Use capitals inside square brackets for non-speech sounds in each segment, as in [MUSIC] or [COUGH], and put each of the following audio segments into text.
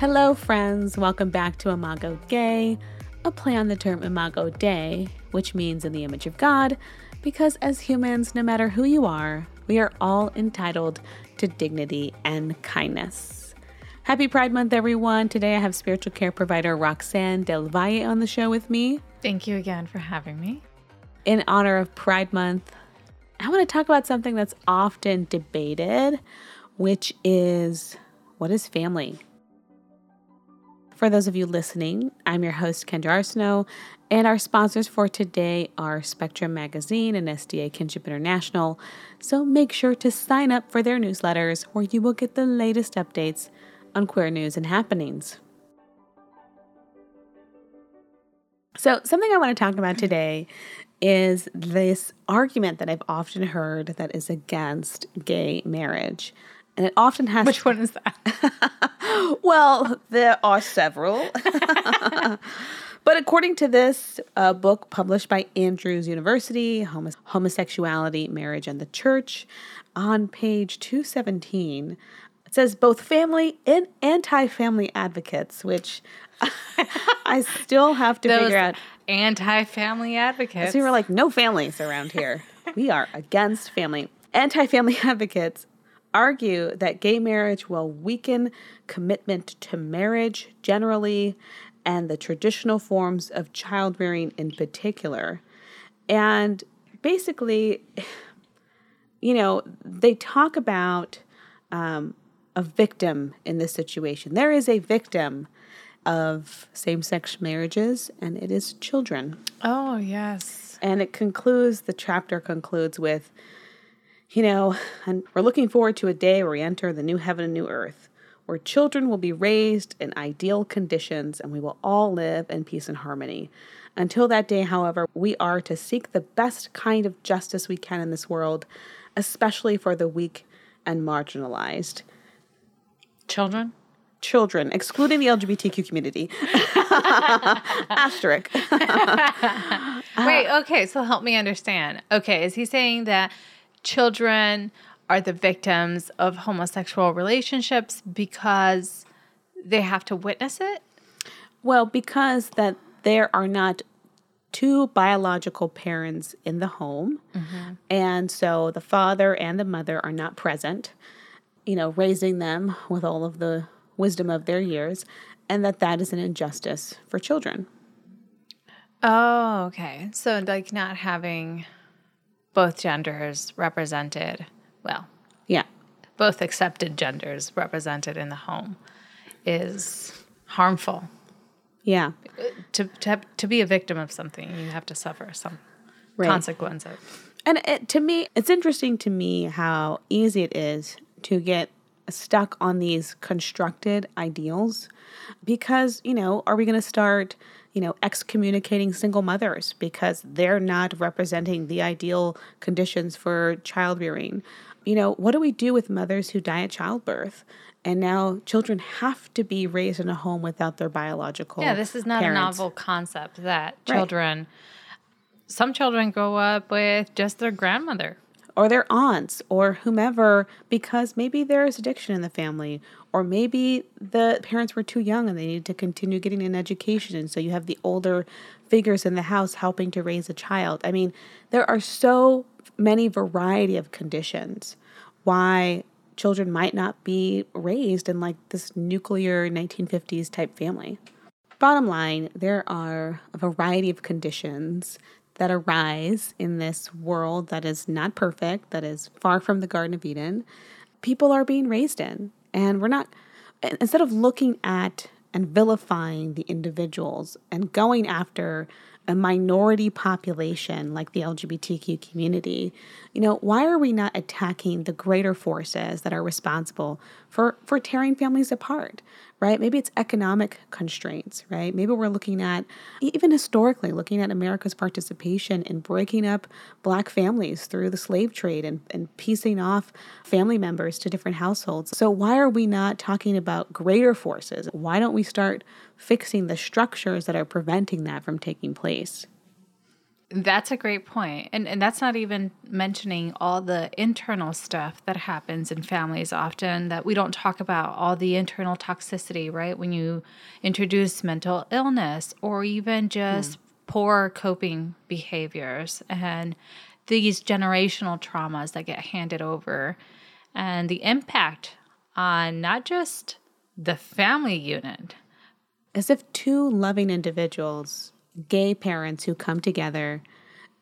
Hello, friends. Welcome back to Imago Gay, a play on the term Imago Dei, which means in the image of God, because as humans, no matter who you are, we are all entitled to dignity and kindness. Happy Pride Month, everyone. Today I have spiritual care provider Roxan Del Valle on the show with me. Thank you again for having me. In honor of Pride Month, I want to talk about something that's often debated, which is what is family? For those of you listening, I'm your host, Kendra Arsenault, and our sponsors for today are Spectrum Magazine and SDA Kinship International. So make sure to sign up for their newsletters where you will get the latest updates on queer news and happenings. So, something I want to talk about today is this argument that I've often heard that is against gay marriage. And it often has. Which one is that? [LAUGHS] well, there are several. [LAUGHS] but according to this uh, book published by Andrews University, Homo- Homosexuality, Marriage, and the Church, on page 217, it says both family and anti family advocates, which [LAUGHS] I still have to Those figure out. Anti family advocates. So we were like, no families around here. we are against family. Anti family advocates argue that gay marriage will weaken commitment to marriage generally and the traditional forms of child rearing in particular. And basically, [SIGHS] you know, they talk about um, a victim in this situation. There is a victim of same sex marriages, and it is children. Oh, yes. And it concludes, the chapter concludes with, you know, and we're looking forward to a day where we enter the new heaven and new earth, where children will be raised in ideal conditions and we will all live in peace and harmony. Until that day, however, we are to seek the best kind of justice we can in this world, especially for the weak and marginalized. Children? Children, excluding the LGBTQ community. [LAUGHS] Asterisk. [LAUGHS] Wait, okay, so help me understand. Okay, is he saying that children are the victims of homosexual relationships because they have to witness it? Well, because that there are not two biological parents in the home. Mm-hmm. And so the father and the mother are not present, you know, raising them with all of the wisdom of their years, and that that is an injustice for children. Oh, okay. So, like, not having both genders represented, well, Yeah. both accepted genders represented in the home is harmful. Yeah. To, to, have- to be a victim of something, you have to suffer some Right. consequence of And it, to me, it's interesting to me how easy it is to get stuck on these constructed ideals because, you know, are we going to start, you know, excommunicating single mothers because they're not representing the ideal conditions for child rearing? You know, what do we do with mothers who die at childbirth? And now children have to be raised in a home without their biological Yeah, this is not parents. a novel concept that children, some children grow up with just their grandmother. Or their aunts or whomever because maybe there's addiction in the family or maybe the parents were too young and they needed to continue getting an education. And so you have the older figures in the house helping to raise a child. I mean there are so many variety of conditions why children might not be raised in like this nuclear 1950s type family. Bottom line, there are a variety of conditions that arise in this world that is not perfect, that is far from the Garden of Eden. People are being raised in. And we're not, instead of looking at and vilifying the individuals and going after a minority population like the LGBTQ community, you know, why are we not attacking the greater forces that are responsible for, for tearing families apart? Right? Maybe it's economic constraints, right? Maybe we're looking at, even historically, looking at America's participation in breaking up Black families through the slave trade and, and piecing off family members to different households. So, why are we not talking about greater forces? Why don't we start fixing the structures that are preventing that from taking place? That's a great point. And and that's not even mentioning all the internal stuff that happens in families often that we don't talk about all the internal toxicity, right? When you introduce mental illness or even just mm. poor coping behaviors and these generational traumas that get handed over and the impact on not just the family unit as if two loving individuals gay parents who come together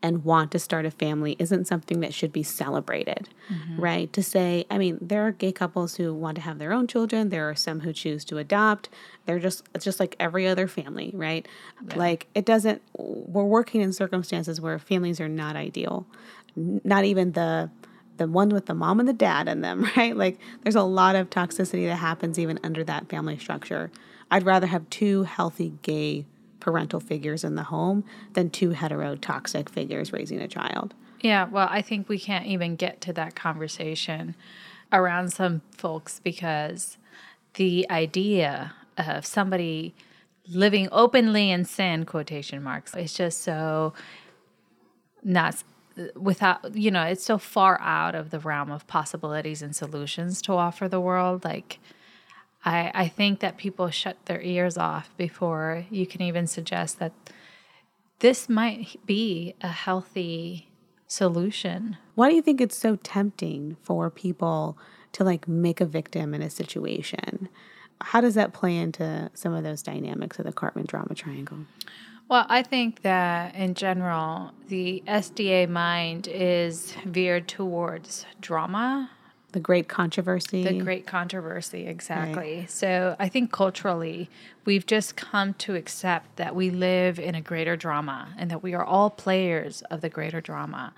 and want to start a family isn't something that should be celebrated, mm-hmm. right? To say, I mean, there are gay couples who want to have their own children. There are some who choose to adopt. They're just, it's just like every other family, right? Yeah. Like it doesn't, we're working in circumstances where families are not ideal. Not even the, the one with the mom and the dad in them, [LAUGHS] right? Like there's a lot of toxicity that happens even under that family structure. I'd rather have two healthy gay parental figures in the home than two heterotoxic figures raising a child. Yeah, well, I think we can't even get to that conversation around some folks because the idea of somebody living openly in sin quotation marks is just so not without you know it's so far out of the realm of possibilities and solutions to offer the world like I, I think that people shut their ears off before you can even suggest that this might be a healthy solution. Why do you think it's so tempting for people to like make a victim in a situation? How does that play into some of those dynamics of the Karpman drama triangle? Well, I think that in general, the SDA mind is veered towards drama the great controversy. The great controversy, exactly. Right. So I think culturally, we've just come to accept that we live in a greater drama and that we are all players of the greater drama.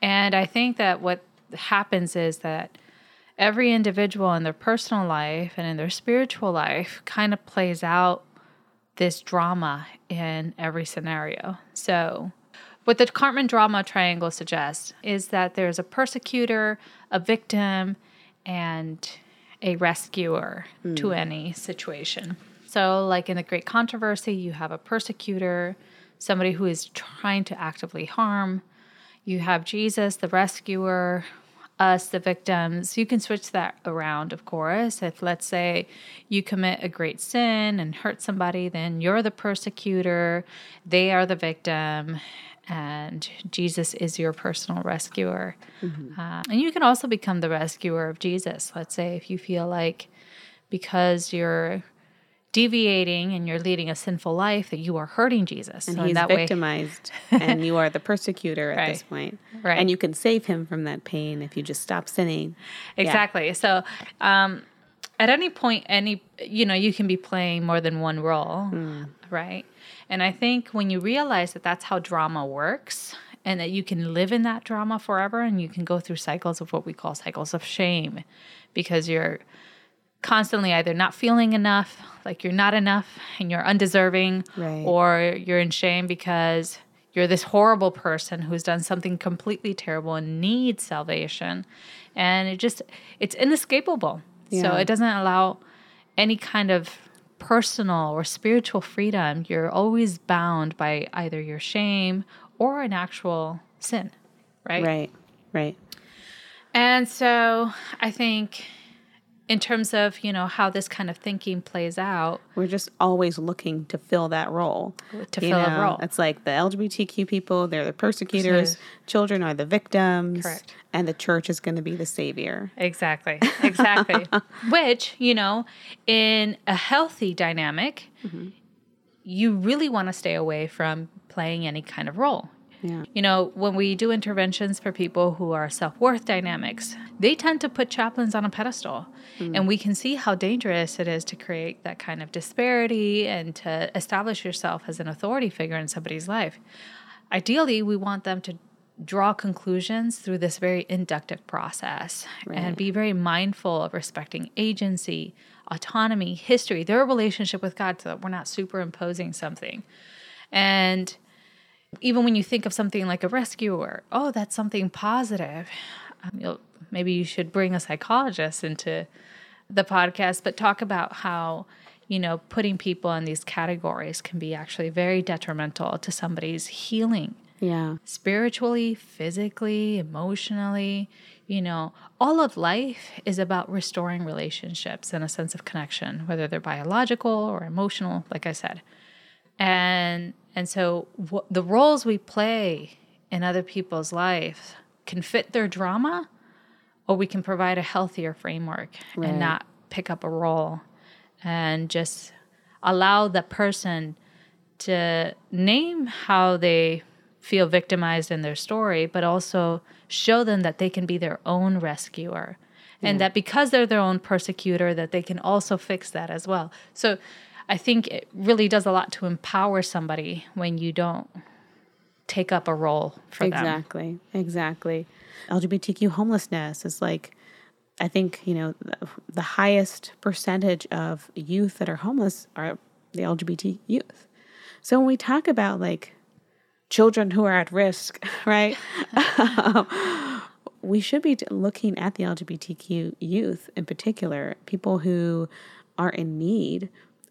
And I think that what happens is that every individual in their personal life and in their spiritual life kind of plays out this drama in every scenario. So what the Karpman drama triangle suggests is that there's a persecutor, a victim, and a rescuer mm. to any situation. So, like in the Great Controversy, you have a persecutor, somebody who is trying to actively harm. You have Jesus, the rescuer, us, the victims. You can switch that around, of course. If, let's say, you commit a great sin and hurt somebody, then you're the persecutor, they are the victim, and Jesus is your personal rescuer. Mm-hmm. Uh, and you can also become the rescuer of Jesus. Let's say if you feel like because you're deviating and you're leading a sinful life that you are hurting Jesus. And so he's victimized and you are the [LAUGHS] persecutor at right. this point. Right. And you can save him from that pain if you just stop sinning. Exactly. Yeah. So um, at any point any you know you can be playing more than one role, mm. right? And I think when you realize that that's how drama works and that you can live in that drama forever and you can go through cycles of what we call cycles of shame because you're constantly either not feeling enough, like you're not enough and you're undeserving, right. or you're in shame because you're this horrible person who's done something completely terrible and needs salvation. And it just, it's inescapable. Yeah. So it doesn't allow any kind of personal or spiritual freedom, you're always bound by either your shame or an actual sin, right? Right, right. And so I think in terms of you know how this kind of thinking plays out. We're just always looking to fill that role. To you fill know, a role. it's like the lgbtq people they're the persecutors. So, children are the victims. Correct. And the church is going to be the savior. Exactly. Exactly. [LAUGHS] Which you know in a healthy dynamic mm-hmm. you really want to stay away from playing any kind of role yeah. You know, when we do interventions for people who are self worth dynamics, they tend to put chaplains on a pedestal. Mm. And we can see how dangerous it is to create that kind of disparity and to establish yourself as an authority figure in somebody's life. Ideally, we want them to draw conclusions through this very inductive process right. and be very mindful of respecting agency, autonomy, history, their relationship with God, so that we're not superimposing something. And even when you think of something like a rescuer, oh, that's something positive. Um, maybe you should bring a psychologist into the podcast, but talk about how you know putting people in these categories can be actually very detrimental to somebody's healing. Yeah. spiritually, physically, emotionally. You know, all of life is about restoring relationships and a sense of connection, whether they're biological or emotional, like I said. And and so the roles we play in other people's life can fit their drama or we can provide a healthier framework Right. and not pick up a role and just allow the person to name how they feel victimized in their story, but also show them that they can be their own rescuer. And that because they're their own persecutor, that they can also fix that as well. So I think it really does a lot to empower somebody when you don't take up a role for them. Exactly. Exactly. LGBTQ homelessness is like, I think, you know, the, the highest percentage of youth that are homeless are the LGBT youth. So when we talk about like children who are at risk, [LAUGHS] right? [LAUGHS] [LAUGHS] we should be looking at the LGBTQ youth in particular, people who are in need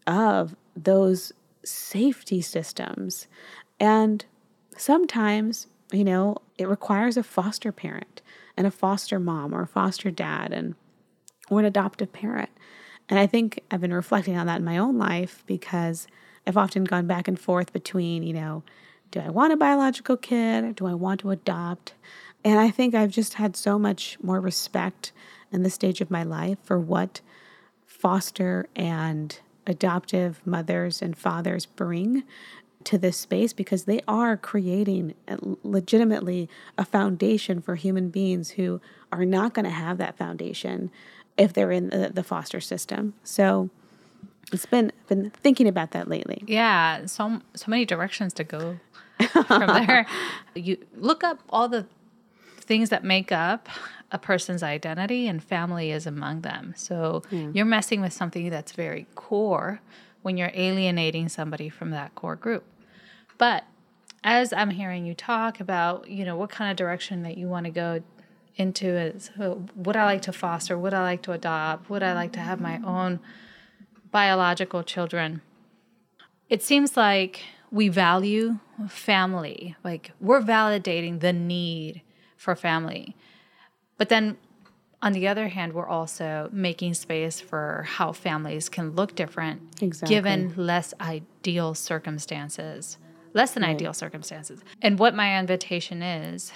of those safety systems. And sometimes, you know, it requires a foster parent and a foster mom or a foster dad and or an adoptive parent. And I think I've been reflecting on that in my own life because I've often gone back and forth between, you know, do I want a biological kid or do I want to adopt? And I think I've just had so much more respect in this stage of my life for what foster and adoptive mothers and fathers bring to this space because they are creating legitimately a foundation for human beings who are not going to have that foundation if they're in the, the foster system. So it's been been thinking about that lately. Yeah, so so many directions to go from there. [LAUGHS] You look up all the things that make up a person's identity, and family is among them. So hmm. you're messing with something that's very core when you're alienating somebody from that core group. But as I'm hearing you talk about, you know, what kind of direction that you want to go into is would I like to foster? Would I like to adopt? Would I like to have my own biological children? It seems like we value family, like we're validating the need for family. But then on the other hand, we're also making space for how families can look different Exactly. given less ideal circumstances, less than ideal circumstances. And what my invitation is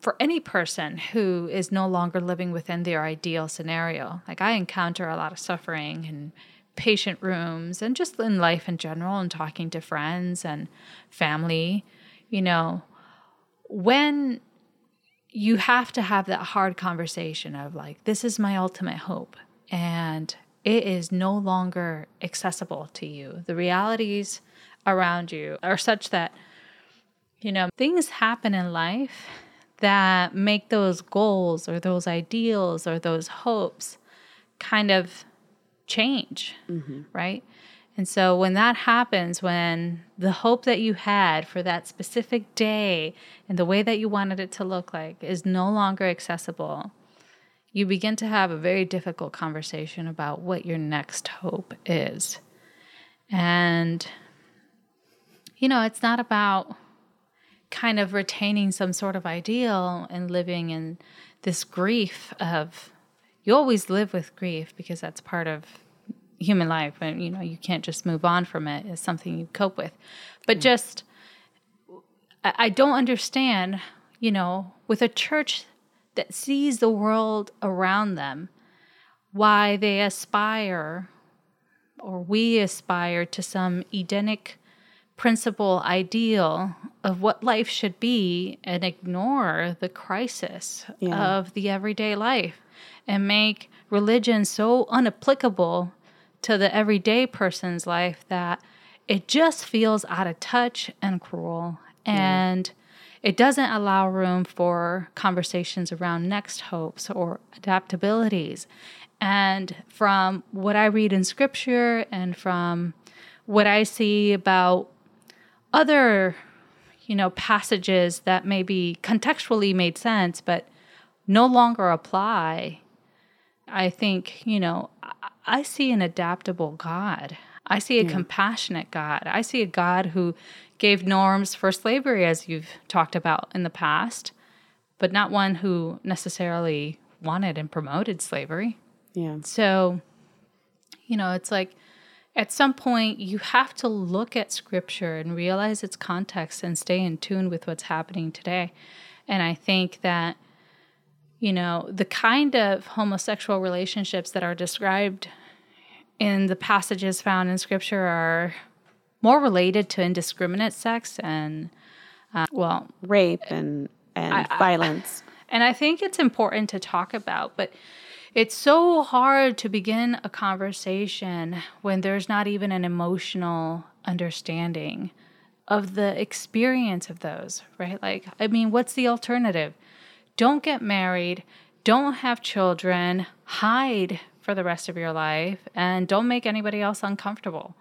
for any person who is no longer living within their ideal scenario, like I encounter a lot of suffering in patient rooms and just in life in general and talking to friends and family, you know, when you have to have that hard conversation of like, this is my ultimate hope. And it is no longer accessible to you. The realities around you are such that, you know, things happen in life that make those goals or those ideals or those hopes kind of change, mm-hmm. right? And so when that happens, when the hope that you had for that specific day and the way that you wanted it to look like is no longer accessible, you begin to have a very difficult conversation about what your next hope is. And, you know, it's not about kind of retaining some sort of ideal and living in this grief of, you always live with grief because that's part of human life and you know you can't just move on from it it's something you cope with but mm. just I, I don't understand you know with a church that sees the world around them why they aspire or we aspire to some edenic principle ideal of what life should be and ignore the crisis Yeah. of the everyday life and make religion so unapplicable to the everyday person's life that it just feels out of touch and cruel. And it doesn't allow room for conversations around next hopes or adaptabilities. And from what i read in scripture and from what i see about other you know passages that maybe contextually made sense but no longer apply i think you know i, see an adaptable god I see a yeah. compassionate God. I see a God who gave norms for slavery, as you've talked about in the past, but not one who necessarily wanted and promoted slavery. Yeah. So, you know, it's like at some point you have to look at scripture and realize its context and stay in tune with what's happening today. And I think that, you know, the kind of homosexual relationships that are described in the passages found in scripture are more related to indiscriminate sex and, uh, well, rape and, and I, violence. I, [LAUGHS] and I think it's important to talk about, but it's so hard to begin a conversation when there's not even an emotional understanding of the experience of those, right? Like, I mean, what's the alternative? Don't get married, don't have children, hide for the rest of your life, and don't make anybody else uncomfortable.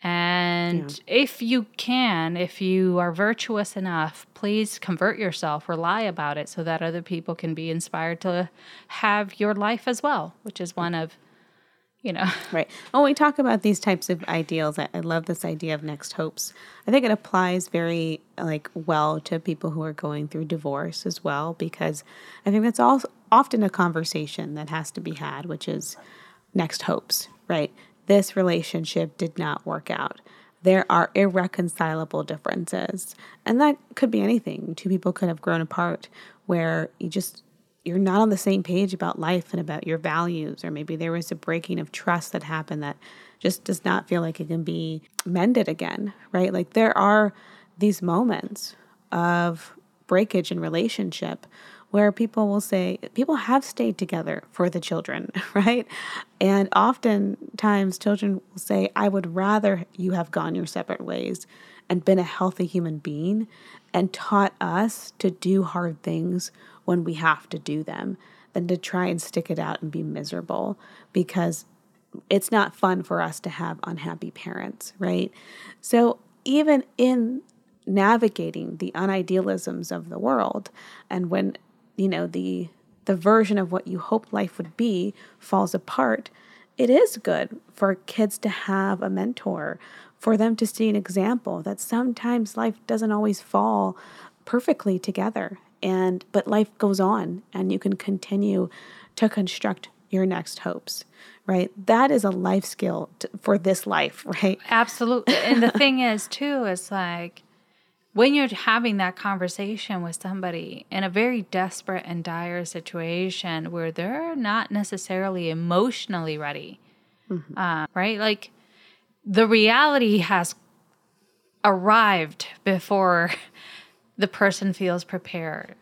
And yeah. if you can, if you are virtuous enough, please convert yourself or lie about it so that other people can be inspired to have your life as well, which is one of, you know. [LAUGHS] Right. When we talk about these types of ideals, I, I love this idea of next hopes. I think it applies very like well to people who are going through divorce as well, because I think that's also often a conversation that has to be had, which is next hopes, right? this relationship did not work out. There are irreconcilable differences. And that could be anything. Two people could have grown apart where you just you're not on the same page about life and about your values or maybe there was a breaking of trust that happened that just does not feel like it can be mended again, right? Like there are these moments of breakage in relationship where people will say, people have stayed together for the children, [LAUGHS] right? And oftentimes children will say, I would rather you have gone your separate ways and been a healthy human being and taught us to do hard things when we have to do them than to try and stick it out and be miserable because it's not fun for us to have unhappy parents, right? So even in navigating the unidealisms of the world and when you know the the version of what you hope life would be falls apart it is good for kids to have a mentor for them to see an example that sometimes life doesn't always fall perfectly together and but life goes on and you can continue to construct your next hopes right that is a life skill to, for this life [LAUGHS] right absolutely and the [LAUGHS] thing is too is like when you're having that conversation with somebody in a very desperate and dire situation where they're not necessarily emotionally ready, mm-hmm. uh, right? Like the reality has arrived before the person feels prepared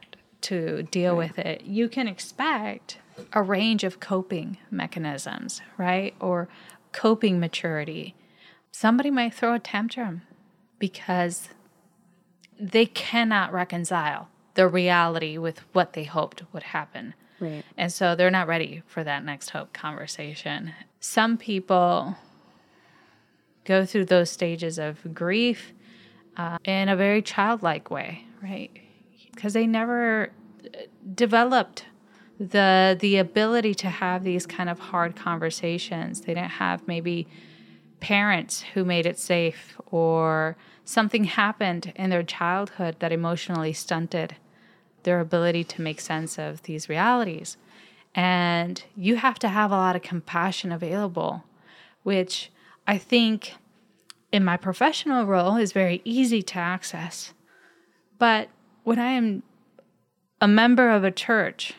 to deal right. with it. You can expect a range of coping mechanisms, right? Or coping maturity. Somebody might throw a tantrum because they cannot reconcile the reality with what they hoped would happen. Right. And so they're not ready for that next hope conversation. Some people go through those stages of grief uh, in a very childlike way, right? Because they never uh, developed the the ability to have these kind of hard conversations. They didn't have maybe parents who made it safe or something happened in their childhood that emotionally stunted their ability to make sense of these realities. And you have to have a lot of compassion available, which I think in my professional role is very easy to access. But when I am a member of a church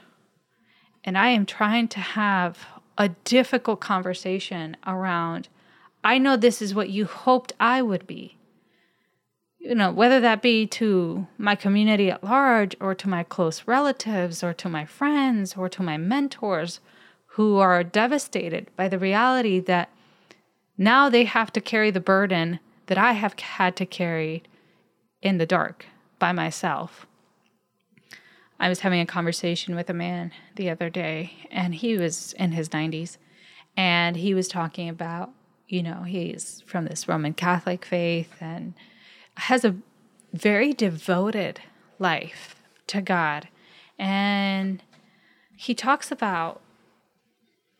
and I am trying to have a difficult conversation around, I know this is what you hoped I would be you know, whether that be to my community at large or to my close relatives or to my friends or to my mentors who are devastated by the reality that now they have to carry the burden that I have had to carry in the dark by myself. I was having a conversation with a man the other day, and he was in his 90s, and he was talking about, you know, he's from this Roman Catholic faith and has a very devoted life to God. And he talks about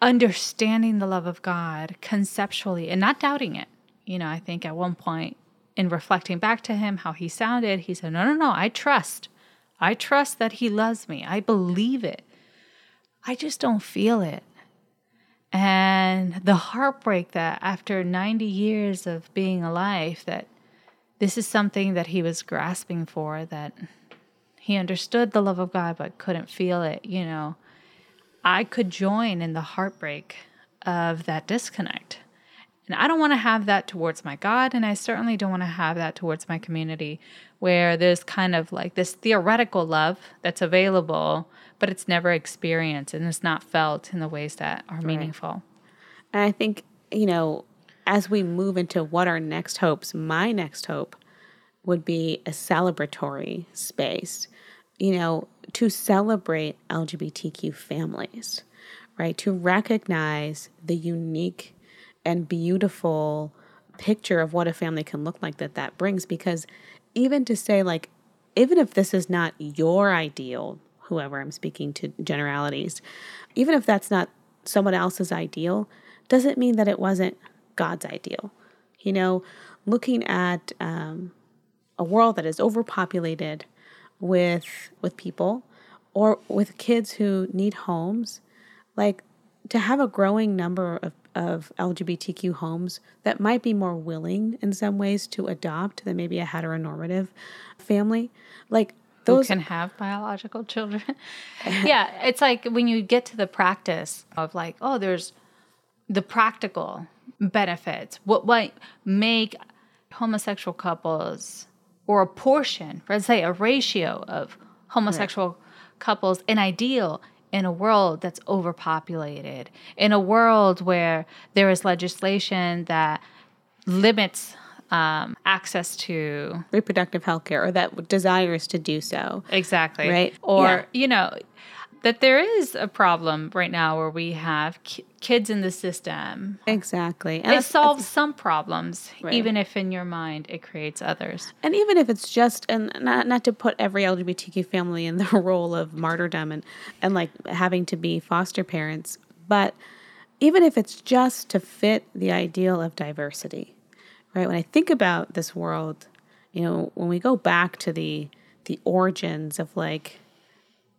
understanding the love of God conceptually and not doubting it. You know, I think at one point in reflecting back to him how he sounded, he said, No, no, no, I trust. I trust that he loves me. I believe it. I just don't feel it. And the heartbreak that after 90 years of being alive, that this is something that he was grasping for, that he understood the love of God but couldn't feel it, you know. I could join in the heartbreak of that disconnect. And I don't want to have that towards my God, and I certainly don't want to have that towards my community where there's kind of like this theoretical love that's available, but it's never experienced and it's not felt in the ways that are meaningful. And I think, you know, as we move into what our next hopes, my next hope would be a celebratory space, you know, to celebrate LGBTQ families, right? To recognize the unique and beautiful picture of what a family can look like that that brings because even to say like even if this is not your ideal whoever i'm speaking to generalities even if that's not someone else's ideal doesn't mean that it wasn't god's ideal you know looking at um, a world that is overpopulated with with people or with kids who need homes like to have a growing number of of LGBTQ homes that might be more willing in some ways to adopt than maybe a heteronormative family. Like those Who can have biological children. [LAUGHS] yeah, it's like when you get to the practice of like, oh, there's the practical benefits. What might make homosexual couples or a portion, let's say a ratio of homosexual right. couples an ideal in a world that's overpopulated, in a world where there is legislation that limits um, access to reproductive health care or that desires to do so. Exactly. Right. Or, yeah. you know, that there is a problem right now where we have ki- kids in the system. Exactly. And it solves some problems, right. even if in your mind it creates others. And even if it's just, and not, not to put every LGBTQ family in the [LAUGHS] role of martyrdom and, and like having to be foster parents, but even if it's just to fit the ideal of diversity, right? When I think about this world, you know, when we go back to the the origins of like,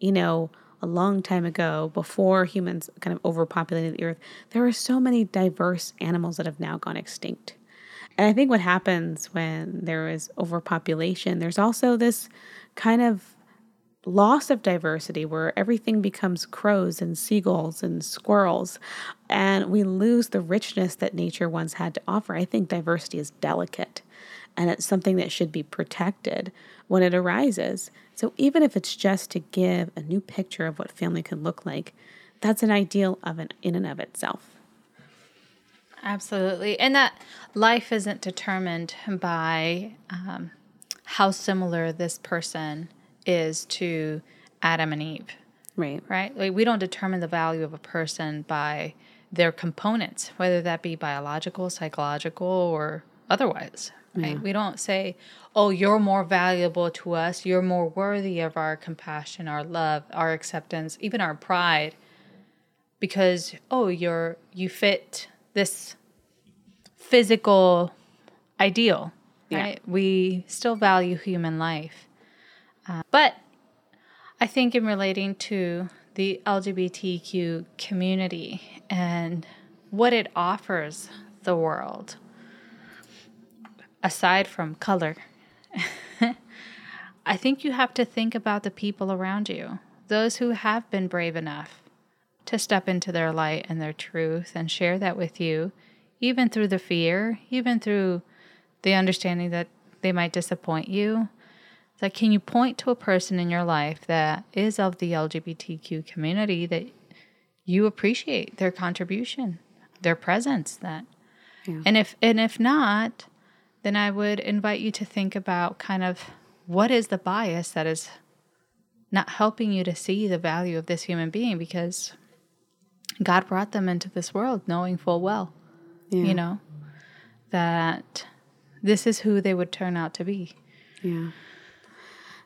you know, a long time ago, before humans kind of overpopulated the earth, there are so many diverse animals that have now gone extinct. And I think what happens when there is overpopulation, there's also this kind of loss of diversity where everything becomes crows and seagulls and squirrels and we lose the richness that nature once had to offer. I think diversity is delicate and it's something that should be protected when it arises. So even if it's just to give a new picture of what family can look like, that's an ideal of an in and of itself. Absolutely. And that life isn't determined by um, how similar this person is to Adam and Eve. Right. Right? Like we don't determine the value of a person by their components, whether that be biological, psychological, or otherwise. Right? Yeah. We don't say, oh, you're more valuable to us, you're more worthy of our compassion, our love, our acceptance, even our pride, because oh, you're you fit this physical ideal. Right? We still value human life, uh, but I think in relating to the LGBTQ community and what it offers the world, aside from color [LAUGHS] I think you have to think about the people around you, those who have been brave enough to step into their light and their truth and share that with you, even through the fear, even through the understanding that they might disappoint you. It's like, can you point to a person in your life that is of the LGBTQ community that you appreciate their contribution, their presence, that, yeah. and if and if not, then I would invite you to think about kind of what is the bias that is not helping you to see the value of this human being because God brought them into this world knowing full well, yeah. you know, that this is who they would turn out to be. Yeah.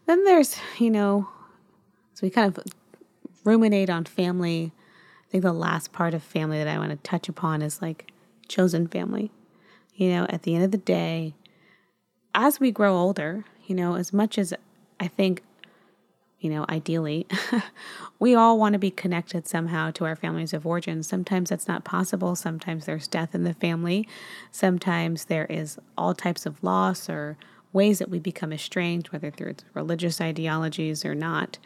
Then there's, you know, so we kind of ruminate on family I think the last part of family that I want to touch upon is like chosen family. You know, at the end of the day, as we grow older, you know, as much as I think, you know, ideally, [LAUGHS] we all want to be connected somehow to our families of origin. Sometimes that's not possible. Sometimes there's death in the family. Sometimes there is all types of loss or ways that we become estranged, whether through religious ideologies or not.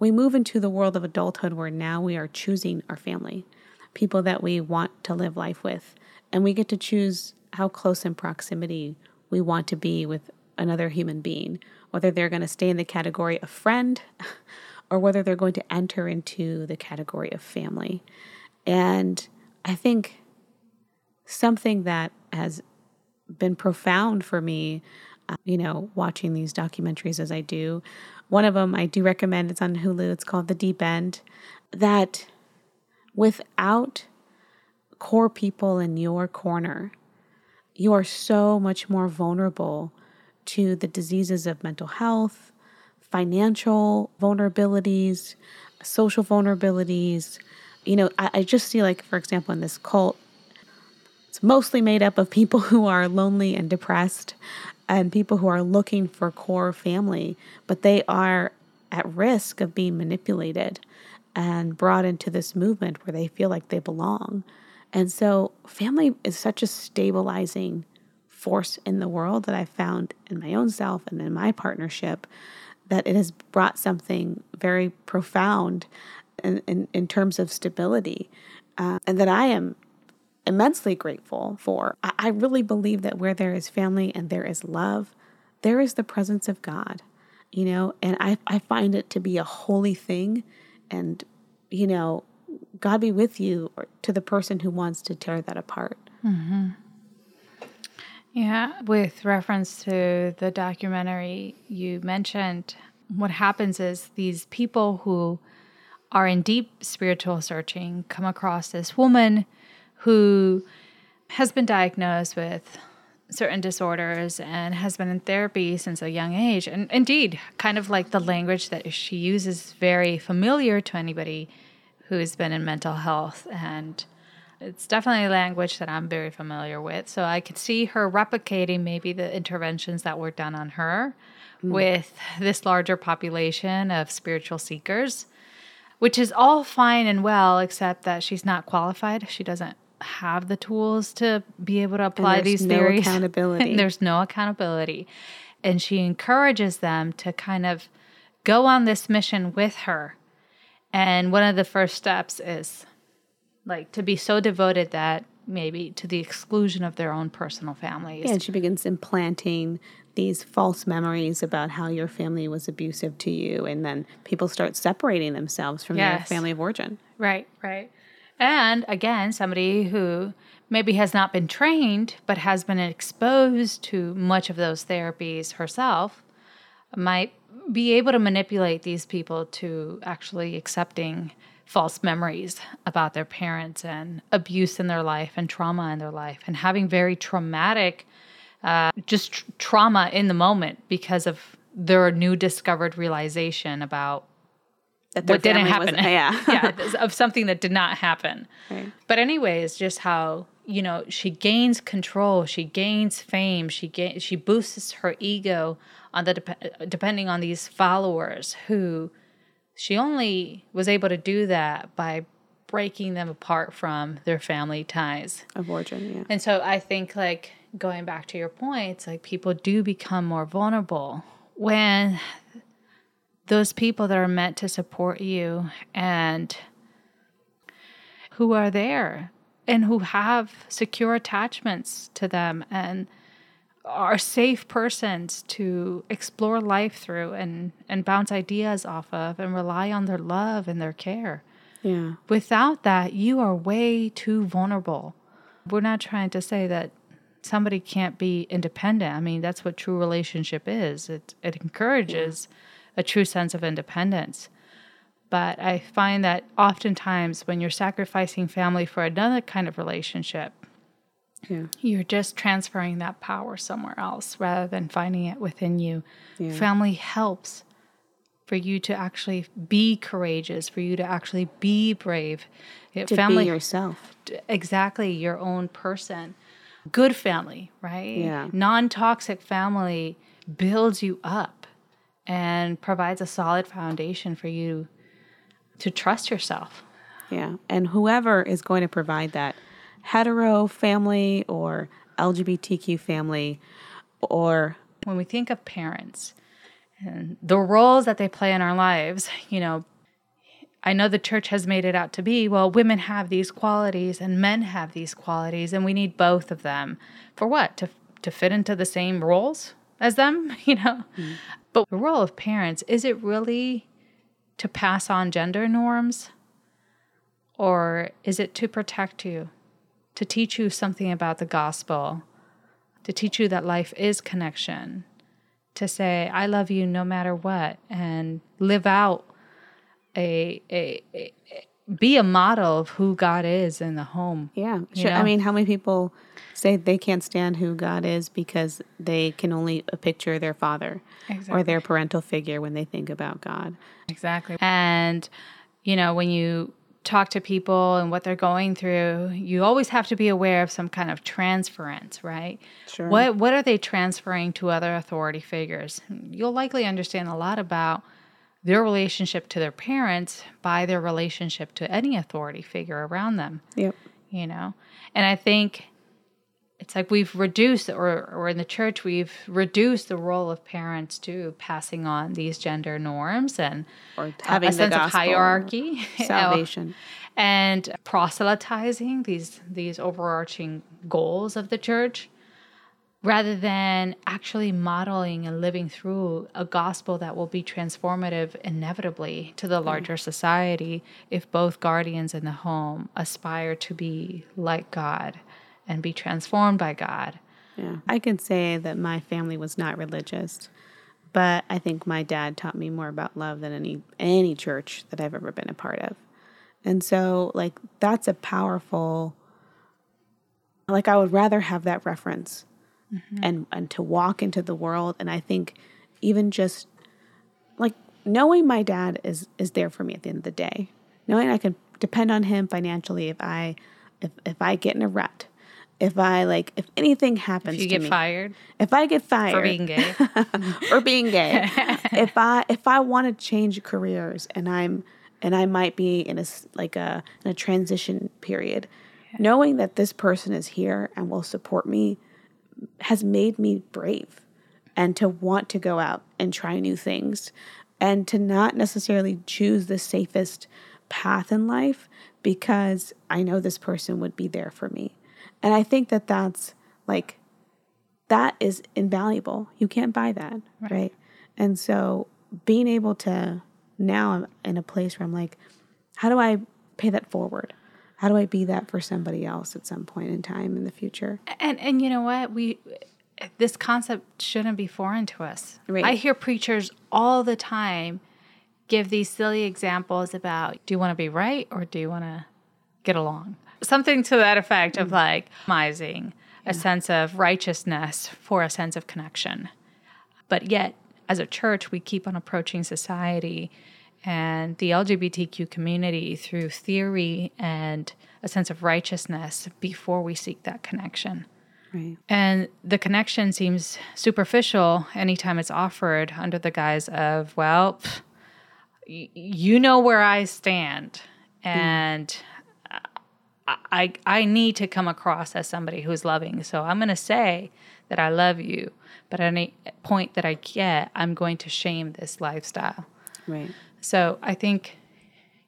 We move into the world of adulthood where now we are choosing our family, people that we want to live life with, and we get to choose how close in proximity we want to be with another human being, whether they're going to stay in the category of friend [LAUGHS] or whether they're going to enter into the category of family. And I think something that has been profound for me uh, you know, watching these documentaries as I do. One of them I do recommend, it's on Hulu, it's called The Deep End. That without core people in your corner, you are so much more vulnerable to the diseases of mental health, financial vulnerabilities, social vulnerabilities. You know, I, I just see, like, for example, in this cult, it's mostly made up of people [LAUGHS] who are lonely and depressed and people who are looking for core family, but they are at risk of being manipulated and brought into this movement where they feel like they belong. And so, family is such a stabilizing force in the world that I found in my own self and in my partnership that it has brought something very profound in, in, in terms of stability. Uh, and that I am immensely grateful for. I, I really believe that where there is family and there is love, there is the presence of God, you know, and I, I find it to be a holy thing. And, you know, God be with you to the person who wants to tear that apart. Mm-hmm. Yeah, with reference to the documentary you mentioned, what happens is these people who are in deep spiritual searching come across this woman who has been diagnosed with certain disorders and has been in therapy since a young age. And indeed, kind of like the language that she uses very familiar to anybody who's been in mental health and it's definitely a language that I'm very familiar with. So I could see her replicating maybe the interventions that were done on her mm. with this larger population of spiritual seekers, which is all fine and well, except that she's not qualified. She doesn't have the tools to be able to apply these no theories. [LAUGHS] Accountability. there's no accountability. And she encourages them to kind of go on this mission with her. And one of the first steps is like to be so devoted that maybe to the exclusion of their own personal families. Yeah, and she begins implanting these false memories about how your family was abusive to you and then people start separating themselves from yes. their family of origin. Right, right. And again, somebody who maybe has not been trained but has been exposed to much of those therapies herself might be able to manipulate these people to actually accepting false memories about their parents and abuse in their life and trauma in their life and having very traumatic uh, just tr- trauma in the moment because of their new discovered realization about that what didn't happen. Yeah, [LAUGHS] yeah, of something that did not happen. Right. But anyways, just how you know she gains control, she gains fame, she gain, she boosts her ego on the dep- uh, depending on these followers who she only was able to do that by breaking them apart from their family ties of origin. Yeah, and so I think like going back to your points, like people do become more vulnerable when those people that are meant to support you and who are there and who have secure attachments to them and are safe persons to explore life through and, and bounce ideas off of and rely on their love and their care. Yeah. Without that, you are way too vulnerable. We're not trying to say that somebody can't be independent. I mean, that's what true relationship is. It it encourages yeah a true sense of independence. But I find that oftentimes when you're sacrificing family for another kind of relationship, yeah. you're just transferring that power somewhere else rather than finding it within you. Yeah. Family helps for you to actually be courageous, for you to actually be brave. To family, be yourself. Exactly, your own person. Good family, right? Yeah. Non toxic family builds you up and provides a solid foundation for you to trust yourself. Yeah. And whoever is going to provide that hetero family or LGBTQ family or when we think of parents and the roles that they play in our lives, you know, I know the church has made it out to be well, women have these qualities and men have these qualities, and we need both of them. For what? To, to fit into the same roles as them, [LAUGHS] you know? Mm. But the role of parents, is it really to pass on gender norms? Or is it to protect you, to teach you something about the gospel, to teach you that life is connection, to say, I love you no matter what, and live out a, a, a, be a model of who God is in the home. Yeah. Sure. I mean, how many people say they can't stand who God is because they can only picture their father exactly. or their parental figure when they think about God? Exactly. And, you know, when you talk to people and what they're going through, you always have to be aware of some kind of transference, right? Sure. What what are they transferring to other authority figures? You'll likely understand a lot about their relationship to their parents by their relationship to any authority figure around them. Yep. You know. And I think it's like we've reduced or or in the church we've reduced the role of parents to passing on these gender norms and or having a sense of hierarchy [LAUGHS] salvation and proselytizing these these overarching goals of the church rather than actually modeling and living through a gospel that will be transformative inevitably to the larger mm. society if both guardians in the home aspire to be like God and be transformed by God. Yeah. I can say that my family was not religious, but I think my dad taught me more about love than any any church that I've ever been a part of. And so like that's a powerful like I would rather have that reference mm-hmm. and and to walk into the world and I think even just like knowing my dad is is there for me at the end of the day. Knowing I can depend on him financially if I if if I get in a rut if I like if anything happens if you get me, fired? if I get fired [LAUGHS] for being gay. Or being gay. If I if I want to change careers and I'm and I might be in a like a in a transition period yeah. knowing that this person is here and will support me has made me brave and to want to go out and try new things and to not necessarily choose the safest path in life because I know this person would be there for me and I think that that's like, that is invaluable. You can't buy that, right? right? And so being able to now I'm in a place where I'm like, how do I pay that forward? How do I be that for somebody else at some point in time in the future? And and you know what? We this concept shouldn't be foreign to us. Right. I hear preachers all the time give these silly examples about do you want to be right or do you want to get along? Something to that effect of mm. like mising a sense of righteousness for a sense of connection. But yet, as a church, we keep on approaching society and the LGBTQ community through theory and a sense of righteousness before we seek that connection. Right. And the connection seems superficial anytime it's offered under the guise of, well, pff, you know where I stand. Mm. I I need to come across as somebody who's loving. So I'm going to say that I love you, but at any point that I get, I'm going to shame this lifestyle. Right. So I think,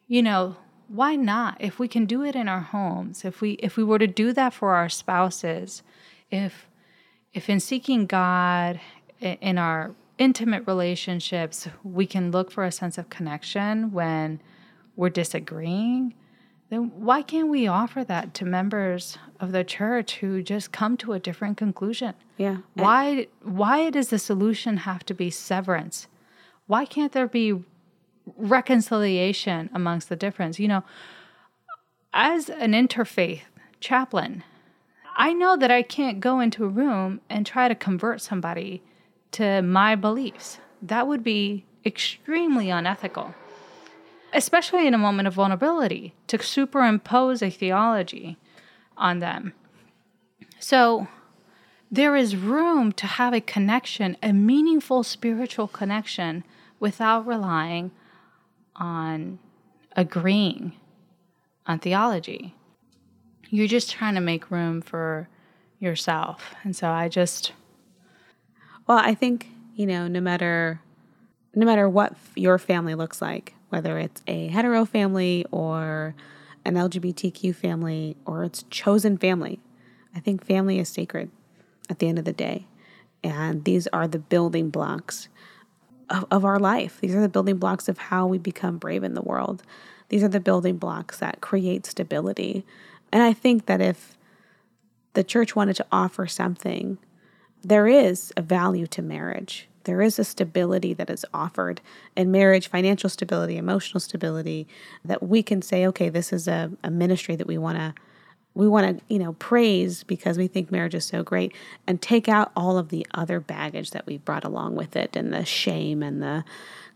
you know, why not? If we can do it in our homes, if we if we were to do that for our spouses, if if in seeking God in our intimate relationships, we can look for a sense of connection when we're disagreeing then why can't we offer that to members of the church who just come to a different conclusion? Yeah. Why why does the solution have to be severance? Why can't there be reconciliation amongst the difference? You know, as an interfaith chaplain, I know that I can't go into a room and try to convert somebody to my beliefs. That would be extremely unethical, especially in a moment of vulnerability, to superimpose a theology on them. So there is room to have a connection, a meaningful spiritual connection, without relying on agreeing on theology. You're just trying to make room for yourself. And so I just well, I think, you know, no matter no matter what your family looks like, whether it's a hetero family or an LGBTQ family or it's chosen family, I think family is sacred at the end of the day. And these are the building blocks of, of our life. These are the building blocks of how we become brave in the world. These are the building blocks that create stability. And I think that if the church wanted to offer something, there is a value to marriage. There is a stability that is offered in marriage, financial stability, emotional stability, that we can say, okay, this is a, a ministry that we want to we want to, you know, praise because we think marriage is so great and take out all of the other baggage that we've brought along with it and the shame and the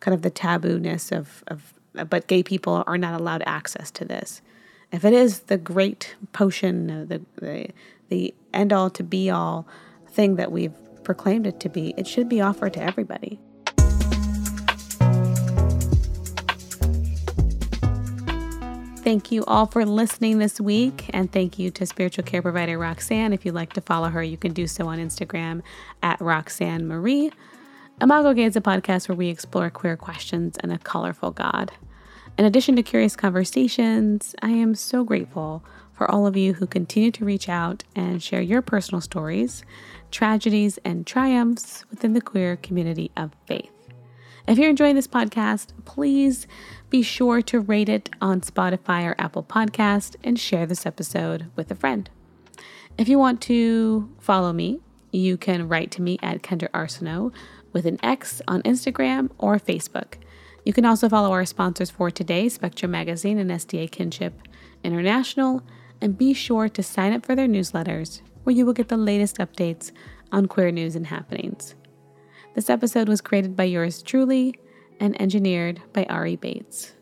kind of the taboo-ness of, of but gay people are not allowed access to this. If it is the great potion, the, the, the end all to be all thing that we've proclaimed it to be, it should be offered to everybody. Thank you all for listening this week. And thank you to spiritual care provider Roxan. If you'd like to follow her, you can do so on Instagram at Roxanne Marie. Imago Gay is a podcast where we explore queer questions and a colorful God. In addition to curious conversations, I am so grateful for all of you who continue to reach out and share your personal stories, tragedies, and triumphs within the queer community of faith. If you're enjoying this podcast, please be sure to rate it on Spotify or Apple Podcast and share this episode with a friend. If you want to follow me, you can write to me at Kendra Arsenault with an X on Instagram or Facebook. You can also follow our sponsors for today, Spectrum Magazine and SDA Kinship International, and be sure to sign up for their newsletters where you will get the latest updates on queer news and happenings. This episode was created by yours truly and engineered by Ari Bates.